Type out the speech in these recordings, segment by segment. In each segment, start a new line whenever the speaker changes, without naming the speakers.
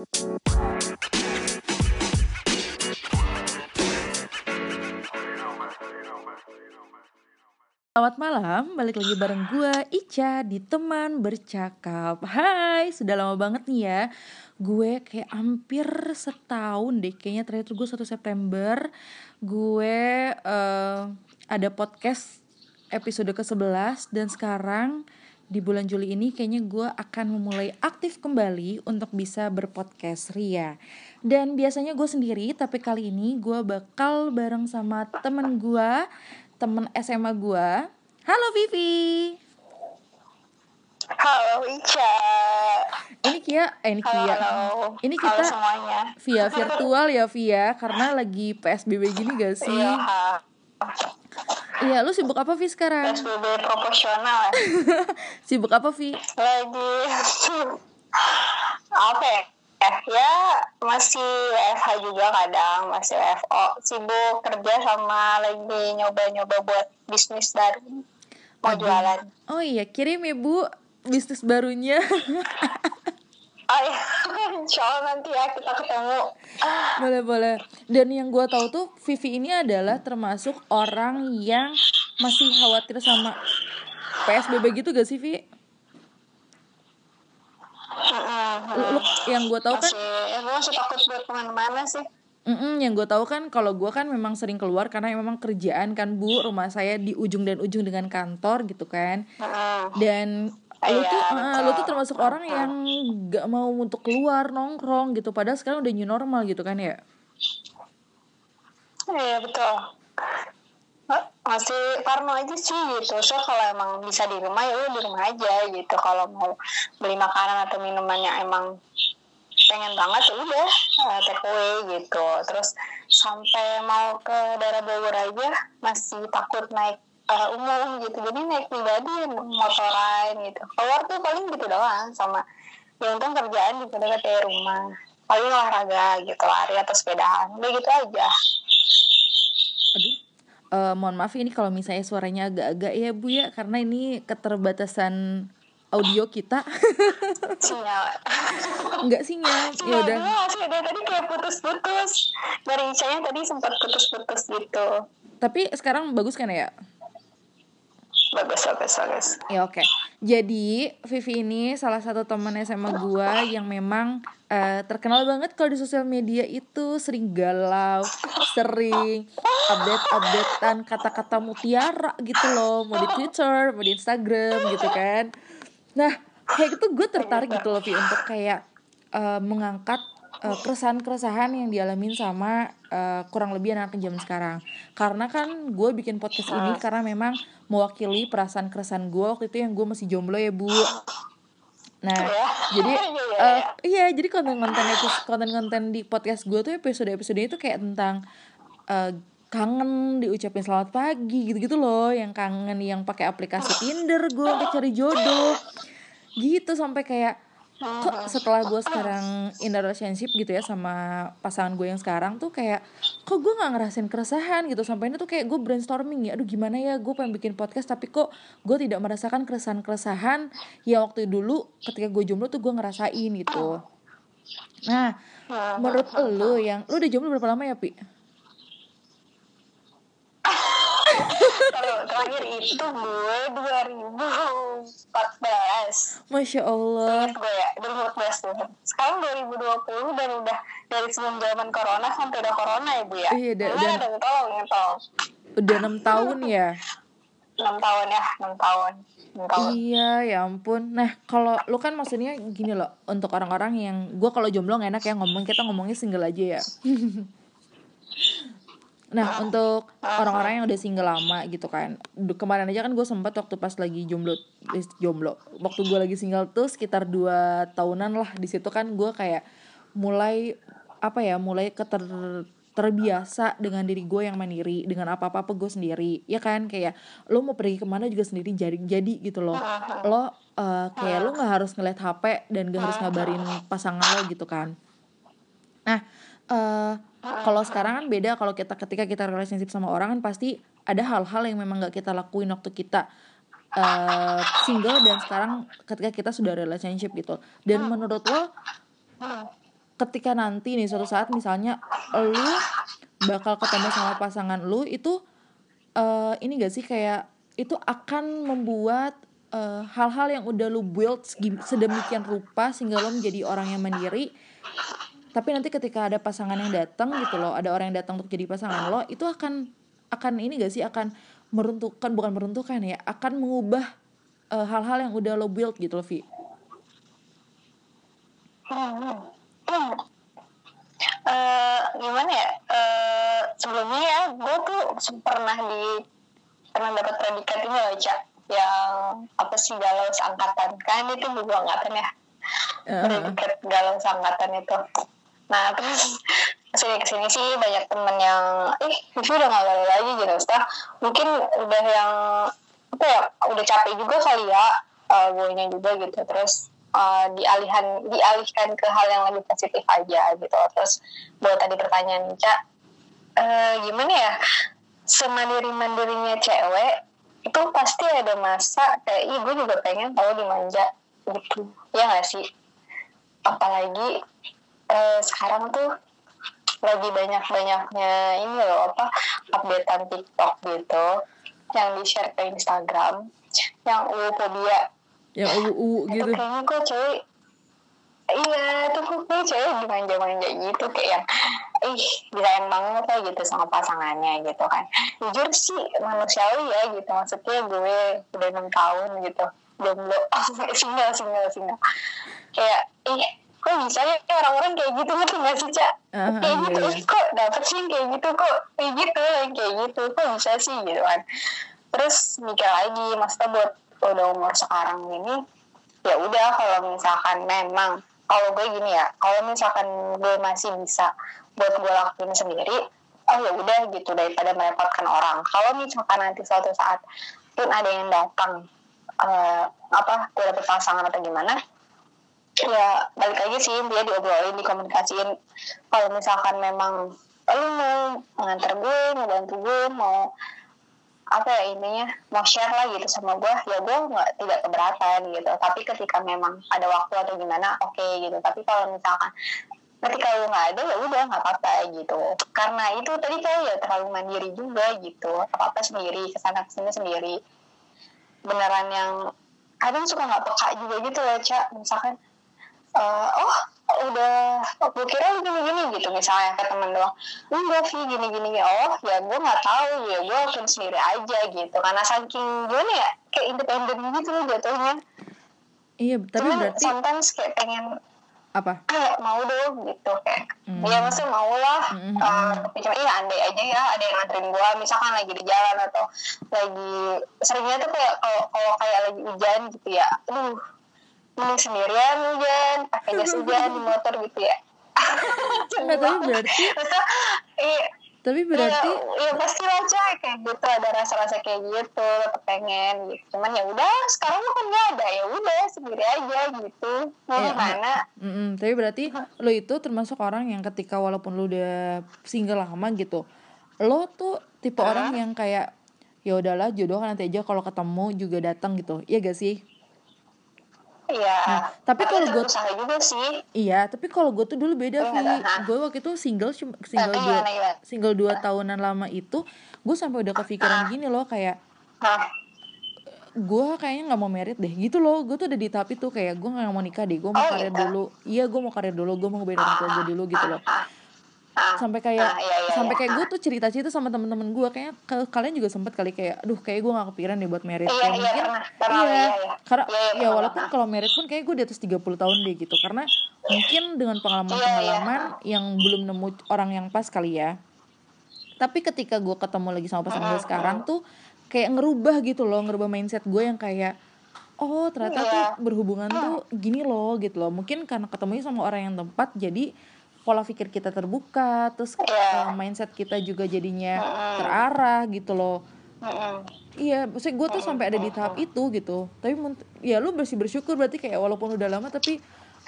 Selamat malam, balik lagi bareng gue Ica di teman bercakap. Hai, sudah lama banget nih ya. Gue kayak hampir setahun deh Kayaknya terakhir gue 1 September. Gue uh, ada podcast episode ke-11 Dan sekarang di bulan Juli ini kayaknya gue akan memulai aktif kembali untuk bisa berpodcast Ria Dan biasanya gue sendiri tapi kali ini gue bakal bareng sama temen gue temen SMA gue. Halo Vivi.
Halo Ica.
Ini Kia, eh ini Kia.
Halo,
Ini kita
halo semuanya.
via virtual ya Via, karena lagi PSBB gini gak sih?
Iya,
Iya, lu sibuk apa Vi sekarang?
PSBB proporsional ya.
sibuk apa Vi?
Lagi apa ya? Eh, ya masih WFH juga kadang, masih WFO. Sibuk kerja sama lagi nyoba-nyoba buat bisnis baru. Mau
Aduh.
jualan.
Oh iya, kirim ya Bu bisnis barunya.
Oh iya, insya Allah nanti ya kita ketemu.
boleh boleh. Dan yang gue tahu tuh Vivi ini adalah termasuk orang yang masih khawatir sama PSBB gitu gak sih Vi? Lu, lu- yang gue tahu kan
Masih, ya, masih takut buat ke mana-mana sih.
Mm-mm, yang gue tahu kan kalau gue kan memang sering keluar karena memang kerjaan kan bu rumah saya di ujung dan ujung dengan kantor gitu kan
Mm-mm.
Lu
Iya,
tuh
betul.
lu tuh termasuk orang yang gak mau untuk keluar nongkrong gitu padahal sekarang udah new normal gitu kan ya
Iya betul. Ma- Masih parno aja sih gitu. So kalau emang bisa di rumah ya udah di rumah aja gitu. Kalau mau beli makanan atau minuman yang emang pengen banget ya udah eh, take away gitu. Terus sampai mau ke daerah Bogor aja masih takut naik eh, umum gitu. Jadi naik pribadi motoran gitu. Keluar tuh paling gitu doang sama ya untung kerjaan juga dekat dari rumah. Paling olahraga gitu lari atau sepedaan. Udah gitu aja.
aduh Eh, mohon maaf ini kalau misalnya suaranya agak-agak ya bu ya karena ini keterbatasan audio kita
sinyal
nggak sinyal ya udah
tadi kayak putus-putus dari Ica-nya tadi sempat putus-putus gitu
tapi sekarang bagus kan ya
bagus bagus bagus
Ya oke. Jadi Vivi ini salah satu teman SMA gua yang memang eh, terkenal banget kalau di sosial media itu sering galau, sering update-updatean kata-kata mutiara gitu loh, mau di Twitter, mau di Instagram gitu kan. Nah, kayak gitu gue tertarik gitu loh Vi untuk kayak eh, mengangkat eh, keresahan-keresahan yang dialamin sama eh, kurang lebih anak zaman sekarang. Karena kan gue bikin podcast ini karena memang mewakili perasaan keresahan gue waktu itu yang gue masih jomblo ya bu. Nah,
Iya.
jadi
Iya, iya,
eh, iya jadi konten-konten itu konten-konten di podcast gue tuh episode-episode itu kayak tentang eh, kangen diucapin selamat pagi gitu-gitu loh, yang kangen yang pakai aplikasi Tinder gue untuk cari jodoh gitu sampai kayak kok setelah gue sekarang in a relationship gitu ya sama pasangan gue yang sekarang tuh kayak kok gue nggak ngerasain keresahan gitu? Sampai ini tuh kayak gue brainstorming ya aduh gimana ya? Gue pengen bikin podcast tapi kok gue tidak merasakan keresahan keresahan yang waktu dulu ketika gue jomblo tuh gue ngerasain gitu. Nah menurut lo yang lu udah jomblo berapa lama ya pi
kalau terakhir itu gue 2014
masya allah.
Ingat gue ya 2014 tuh. Sekarang 2020 dan udah dari sebelum zaman corona sampai udah corona ya bu ya?
Iya,
Gimana
dan-
dong tolong ya tolong?
Udah enam tahun ya?
6 tahun ya 6 tahun. 6
Iya, ya ampun. Nah, kalau lu kan maksudnya gini loh, untuk orang-orang yang gua kalau jomblo nggak enak ya ngomong kita ngomongnya single aja ya. nah, untuk orang-orang yang udah single lama gitu kan. Kemarin aja kan gue sempat waktu pas lagi jomblo eh, jomblo. Waktu gue lagi single tuh sekitar dua tahunan lah. Di situ kan gue kayak mulai apa ya, mulai keter terbiasa dengan diri gue yang mandiri dengan apa apa apa gue sendiri. Ya kan? Kayak lo mau pergi ke mana juga sendiri jadi jadi gitu loh. Lo eh, kayak lo nggak harus ngeliat hp dan gak harus ngabarin pasangan lo gitu kan. Nah eh kalau sekarang kan beda kalau kita ketika kita relationship sama orang kan pasti ada hal-hal yang memang nggak kita lakuin waktu kita eh single dan sekarang ketika kita sudah relationship gitu. Dan menurut lo ketika nanti nih suatu saat misalnya lu bakal ketemu sama pasangan lu itu uh, ini gak sih kayak itu akan membuat eh, hal-hal uh, yang udah lu build sedemikian rupa sehingga lo menjadi orang yang mandiri tapi nanti ketika ada pasangan yang datang gitu loh ada orang yang datang untuk jadi pasangan lo itu akan akan ini gak sih akan meruntuhkan bukan meruntuhkan ya akan mengubah hal hal-hal yang udah lo build gitu loh Vi.
Hmm. Hmm. Uh, gimana ya uh, sebelumnya ya gue tuh pernah di pernah dapat predikat ini loh cak yang apa sih galau seangkatan kan itu juga angkatan ya uh. predikat galau seangkatan itu nah terus ke sini ke sini sih banyak temen yang eh itu udah gak galau lagi gitu. Setelah mungkin udah yang apa ya udah capek juga kali ya uh, gue nya juga gitu. Terus uh, dialihan dialihkan ke hal yang lebih positif aja gitu. Terus buat tadi pertanyaan Ca uh, gimana ya semandiri mandirinya cewek itu pasti ada masa kayak ih gue juga pengen tahu dimanja gitu. Ya gak sih? Apalagi uh, sekarang tuh lagi banyak banyaknya ini loh apa updatean TikTok gitu yang di share ke Instagram yang ufobia
yang uwu gitu?
kayaknya gue cewek iya tuh gue cewek dimanja-manja gitu kayak yang ih disayang banget lah gitu sama pasangannya gitu kan. Jujur sih manusiawi ya gitu. Maksudnya gue udah enam tahun gitu jomblo. Single single single. Kayak ih kok bisa ya orang-orang kayak gitu ngerti gak sih cak? Uh, kayak iya, gitu iya. kok dapet sih kayak gitu kok kayak gitu kayak gitu kok bisa sih gitu kan. Terus mikir lagi maksudnya buat udah umur sekarang ini ya udah kalau misalkan memang kalau gue gini ya kalau misalkan gue masih bisa buat gue lakuin sendiri oh ya udah gitu daripada merepotkan orang. Kalau misalkan nanti suatu saat pun ada yang datang uh, apa gue dapet pasangan atau gimana ya balik lagi sih dia diobrolin dikomunikasiin. Kalau misalkan memang lu mau mengantar gue mau bantu gue mau apa ya intinya mau share lah gitu sama gue ya gue nggak tidak keberatan gitu. Tapi ketika memang ada waktu atau gimana oke okay, gitu. Tapi kalau misalkan ketika lu nggak ada ya udah nggak apa-apa gitu. Karena itu tadi kayak ya terlalu mandiri juga gitu. Apa apa sendiri ke sana ke sini sendiri. Beneran yang kadang suka nggak peka juga gitu loh cak misalkan uh, oh udah oh, gue kira gini gini gitu misalnya ke temen doang enggak sih gini gini oh ya gue nggak tahu ya gue lakuin sendiri aja gitu karena saking gimana ya kayak independen gitu loh jatuhnya
iya tapi Cuman berarti
sometimes kayak pengen
apa
kayak mau dong gitu kayak mm. ya maksudnya mau lah mm -hmm. uh, tapi cuma iya andai aja ya ada yang nganterin gue misalkan lagi di jalan atau lagi seringnya tuh kayak kalau kalau kayak lagi hujan gitu ya aduh ini sendirian hujan pakai jas hujan di motor gitu ya.
Nggak, tapi berarti
iya.
tapi berarti
ya, ya pasti lah coy kayak gitu ada rasa-rasa kayak gitu pengen gitu. Cuman ya udah sekarang kan nggak ada. Ya udah sendiri aja gitu. Mau ya, gimana
mm, mm, tapi berarti lo itu termasuk orang yang ketika walaupun lo udah single lama gitu lo tuh tipe uh. orang yang kayak ya udahlah jodoh kan nanti aja kalau ketemu juga datang gitu. Iya gak sih
Iya. Nah,
tapi kalau gue
juga sih.
Iya, tapi kalau gue tuh dulu beda sih. Gue waktu itu single single dua single dua tahunan lama itu, gue sampai udah kepikiran gini loh kayak. Gue kayaknya nggak mau merit deh gitu loh Gue tuh udah di tahap itu kayak gue nggak mau nikah deh Gue mau oh, karir gitu? dulu Iya gue mau karir dulu Gue mau ngebedain tua gue dulu gitu loh sampai kayak ah, iya, iya, sampai iya. kayak gue tuh cerita cerita sama temen-temen gue kayak ke, kalian juga sempet kali kayak aduh kayak gue gak kepikiran deh buat merit
iya,
ya,
iya, mungkin
pernah, iya, iya, iya. karena iya, iya, ya walaupun kalau merit pun kayak gue di atas 30 tahun deh gitu. Karena mungkin dengan pengalaman-pengalaman iya, iya. yang belum nemu orang yang pas kali ya. Tapi ketika gue ketemu lagi sama pasangan gue sekarang tuh kayak ngerubah gitu loh ngerubah mindset gue yang kayak oh ternyata yeah. tuh berhubungan tuh gini loh gitu loh. Mungkin karena ketemunya sama orang yang tepat jadi pola pikir kita terbuka terus yeah. uh, mindset kita juga jadinya terarah gitu loh. Mm iya maksudnya gue tuh sampai ada di tahap itu gitu. Tapi ya lu bersih bersyukur berarti kayak walaupun udah lama tapi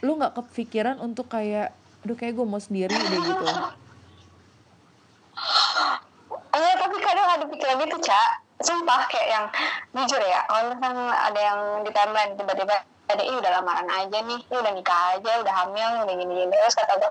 lu nggak kepikiran untuk kayak aduh kayak gue mau sendiri deh gitu.
Iya tapi kadang ada pikiran gitu cak sumpah kayak yang jujur ya kalau misalnya ada yang di timeline tiba-tiba ada ih udah lamaran aja nih ih udah nikah aja udah hamil udah gini gini terus kata gue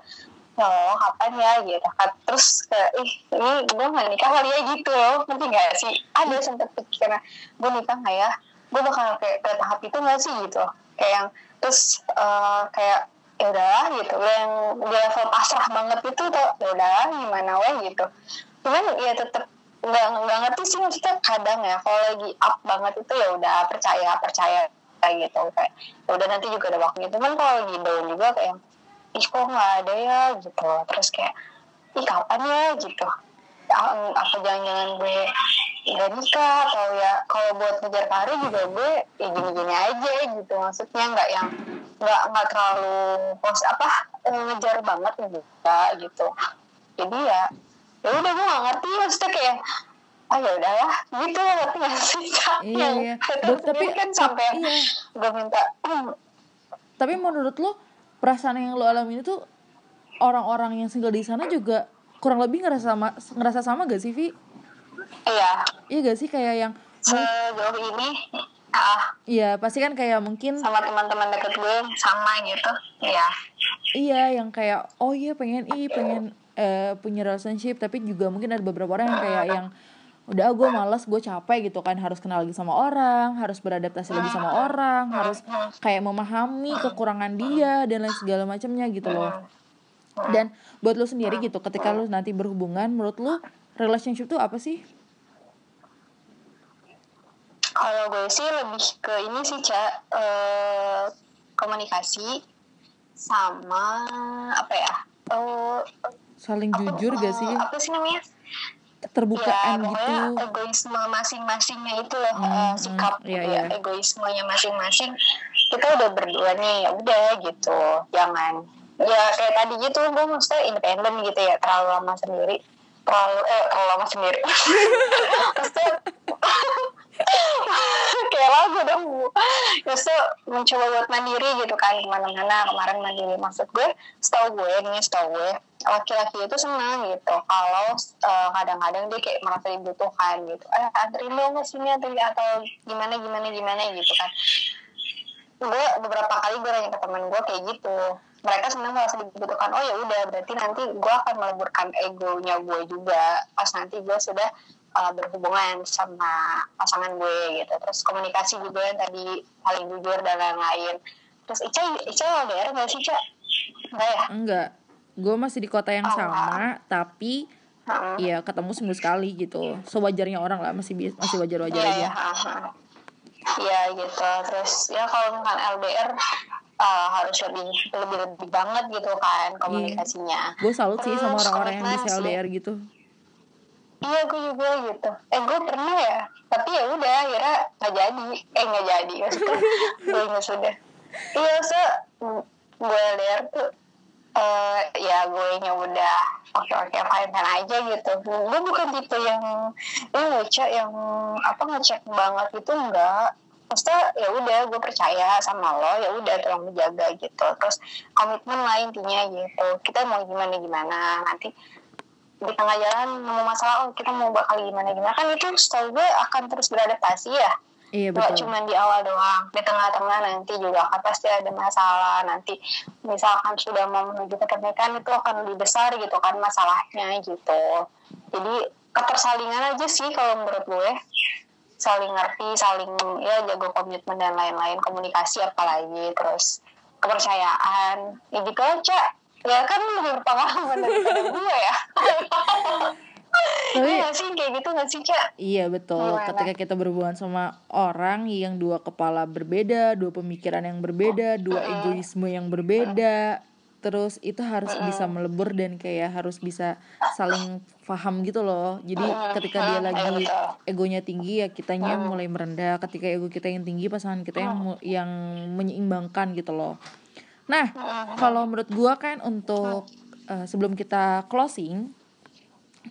Allah kapan ya? Gitu. Terus kayak ih ini gue gak nikah kali ya gitu loh. Ngerti gak sih? Ada sempet pikiran gue nikah gak ya? Gue bakal kayak ke tahap itu gak sih? Gitu. Kayak yang terus eh, kayak ya udahlah gitu. Yang di level pasrah banget itu tuh ya udahlah gimana weh gitu. Cuman ya tetep nggak nggak ngerti sih maksudnya kadang ya kalau lagi up banget itu ya udah percaya percaya kayak gitu kayak ya udah nanti juga ada waktunya. Cuman kalau lagi down juga kayak ih kok nggak ada ya? gitu. Terus kayak ih kapan ya? gitu. Ah, apa jangan-jangan gue nggak nikah atau ya kalau buat ngejar karir juga gue ya gini-gini aja gitu. Maksudnya nggak yang nggak nggak terlalu pos apa ngejar banget juga gitu. Jadi ya ya udah gue nggak ngerti. Maksudnya kayak ah ya udahlah gitu ngerti nggak sih Kak?
Iya, iya. But- tapi-
kan sampai
iya.
gue minta "Hmm,
tapi menurut lo perasaan yang lo alamin itu orang-orang yang single di sana juga kurang lebih ngerasa sama ngerasa sama gak sih Vi?
iya.
Iya gak sih? Kayak yang
sejauh ini ah.
Iya pasti kan kayak mungkin
sama teman-teman deket gue sama gitu. Iya.
Iya yang kayak oh iya pengen ih pengen eh, punya relationship. Tapi juga mungkin ada beberapa orang yang kayak yang udah gue malas gue capek gitu kan harus kenal lagi sama orang harus beradaptasi lagi sama orang harus kayak memahami kekurangan dia dan lain segala macamnya gitu loh dan buat lo sendiri gitu ketika lo nanti berhubungan menurut lo relationship tuh apa sih
Kalau gue sih lebih ke ini sih cak eh, komunikasi sama apa ya? Eh,
saling jujur gak sih
Apa sih namanya?
Terbukaan
ya,
gitu.
egoisme masing-masingnya itu loh
Hmm,
eh, sikap
hmm, iya,
gitu
iya.
ya, egoismenya masing-masing. Kita udah berdua nih, ya udah gitu, jangan. Ya kayak tadi gitu gue maksudnya independen gitu ya terlalu lama sendiri. Terlalu eh terlalu lama sendiri. Maksudnya kayak lagu dong bu. Justru mencoba buat mandiri gitu kan ke mana-mana kemarin mandiri. Maksud gue setahu gue nih setahu gue laki-laki itu senang gitu. Kalau eh, kadang-kadang dia kayak merasa dibutuhkan gitu. Eh anterin dong ke sini atau gimana gimana gimana gitu kan. Gue beberapa kali gue nanya ke teman gue kayak gitu. Mereka senang merasa dibutuhkan. Oh ya udah berarti nanti gue akan meleburkan egonya gue juga pas nanti gue sudah uh, berhubungan sama pasangan gue gitu. Terus komunikasi juga yang tadi paling jujur dan lain-lain. Terus Ica Ica LDR nggak sih Ica? Enggak ya?
Enggak gue masih di kota yang sama tapi ya ketemu seminggu sekali gitu sewajarnya orang lah masih masih wajar wajar
Iya,
aja
iya. Iya gitu. Terus ya kalau misalkan LDR uh, harus lebih lebih lebih banget gitu kan komunikasinya.
gue salut sih sama orang-orang yang bisa. LDR gitu
Iya gue juga gitu. Eh gue pernah ya. Tapi ya udah akhirnya nggak jadi. Eh nggak jadi. Gue nggak sudah. Iya se gue LDR tuh eh ya gue nya udah oke oke fine fine aja gitu. Gue bukan tipe yang ini ngecek yang apa ngecek banget gitu enggak. Maksudnya ya udah gue percaya sama lo ya udah tolong dijaga gitu. Terus komitmen lah intinya gitu. Kita mau gimana gimana nanti di tengah jalan nemu masalah oh kita mau bakal gimana gimana kan itu setahu gue akan terus beradaptasi ya
iya betul.
cuma di awal doang di tengah-tengah nanti juga akan pasti ada masalah. Nanti misalkan sudah mau menuju ke pernikahan itu akan lebih besar gitu kan masalahnya gitu. Jadi ketersalingan aja sih kalau menurut gue. Saling ngerti saling ya jaga komitmen dan lain-lain komunikasi apalagi terus kepercayaan. Ya gitu aja. Ya kan lebih berpengalaman daripada gue ya
Tapi-
Iya nggak sih kayak gitu gak sih Cak?
Iya betul.
Gimana?
Ketika kita berhubungan sama orang yang dua kepala berbeda, dua pemikiran yang berbeda, dua egoisme yang berbeda, terus itu harus bisa melebur dan kayak harus bisa saling paham gitu loh. Jadi ketika dia
Iya,
lagi egonya tinggi ya kitanya mulai merendah. Ketika ego kita yang tinggi, pasangan kita yang yang menyeimbangkan gitu loh. Nah, kalau menurut gua kan untuk eh, sebelum kita closing,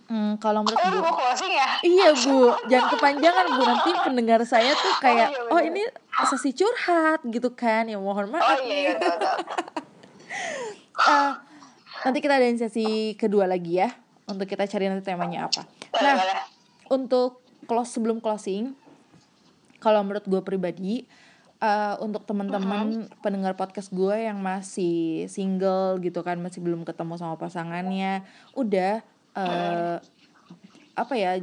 hmm, kalau menurut
Oh, gue closing ya?
Iya bu, jangan kepanjangan bu nanti pendengar saya tuh kayak
iya,
oh, ini sesi curhat gitu kan ya mohon
Oh
maaf
iya,
nih.
iya, betul, betul.
Eh, nanti kita ada sesi kedua lagi ya untuk kita cari nanti temanya apa.
Boleh,
Nah
boleh.
untuk close sebelum closing, kalau menurut gue pribadi uh, untuk teman-teman uh-huh. pendengar podcast gue yang masih single gitu kan masih belum ketemu sama pasangannya udah uh, apa ya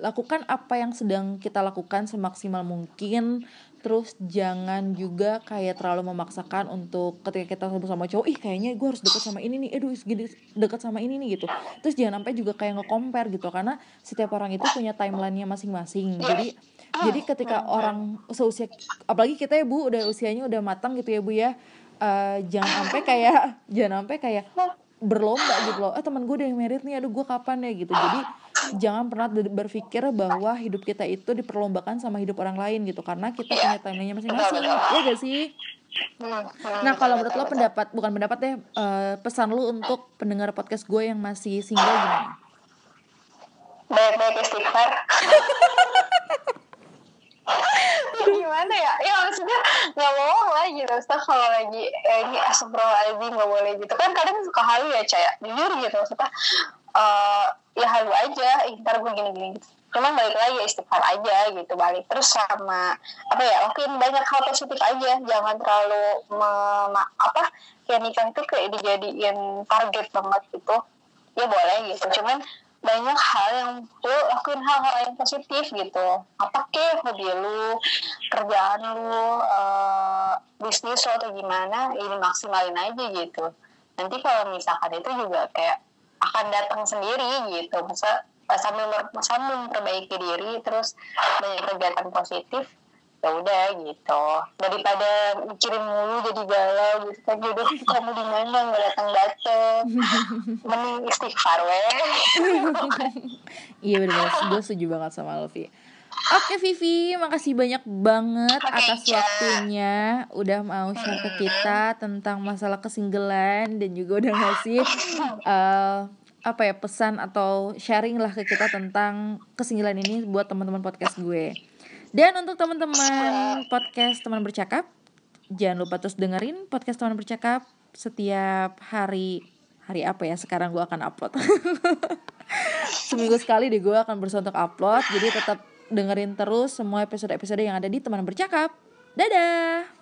lakukan apa yang sedang kita lakukan semaksimal mungkin. Terus jangan juga kayak terlalu memaksakan untuk ketika kita ketemu sama cowok ih kayaknya gue harus dekat sama ini nih aduh gini dekat sama ini nih gitu. Terus jangan sampai juga kayak nge-compare gitu karena setiap orang itu punya timelinenya masing-masing. Jadi jadi ketika orang seusia apalagi kita ya bu udah usianya udah matang gitu ya bu ya uh, jangan sampai kayak jangan sampai kayak berlomba gitu loh. Eh teman gue udah yang merit nih aduh gue kapan ya gitu. Jadi jangan pernah berpikir bahwa hidup kita itu diperlombakan sama hidup orang lain gitu. Karena kita punya timelinenya masing-masing ya gak sih? Nah kalau menurut lo pendapat bukan pendapat deh uh, pesan lo untuk pendengar podcast gue yang masih single gimana?
Baik-baik istighfar. gimana ya? Ya maksudnya nggak bohong maksudnya kalau lagi eh, ini astagfirullahaladzim nggak boleh gitu. Kan kadang suka halu ya caya jujur gitu maksudnya uh, ya halu aja. Ntar gue gini gini cuman balik lagi istighfar aja gitu balik terus sama apa ya mungkin banyak hal positif aja. Jangan terlalu me, apa ya nikah itu kayak dijadiin target banget gitu. Ya boleh gitu cuman banyak hal yang lu lakuin hal-hal yang positif gitu. Apa ke hobi lu kerjaan lu uh, bisnis lo atau gimana ini maksimalin aja gitu. Nanti kalau misalkan itu juga kayak akan datang sendiri gitu. Masa sambil sambil memperbaiki diri terus banyak kegiatan positif ya udah gitu. Daripada mikirin mulu jadi galau gitu kan jodoh kamu di mana? Nggak datang datang. Mending istighfar weh.
Iya benar gue setuju banget sama Alfi Oke Vivi, makasih banyak banget okay, atas ya. waktunya udah mau share ke kita tentang masalah kesinggelan dan juga udah ngasih uh, apa ya pesan atau sharing lah ke kita tentang kesinggelan ini buat teman-teman podcast gue. Dan untuk teman-teman podcast teman bercakap, jangan lupa terus dengerin podcast teman bercakap setiap hari hari apa ya sekarang gue akan upload seminggu sekali deh gue akan berusaha untuk upload jadi tetap dengerin terus semua episode-episode yang ada di teman bercakap. Dadah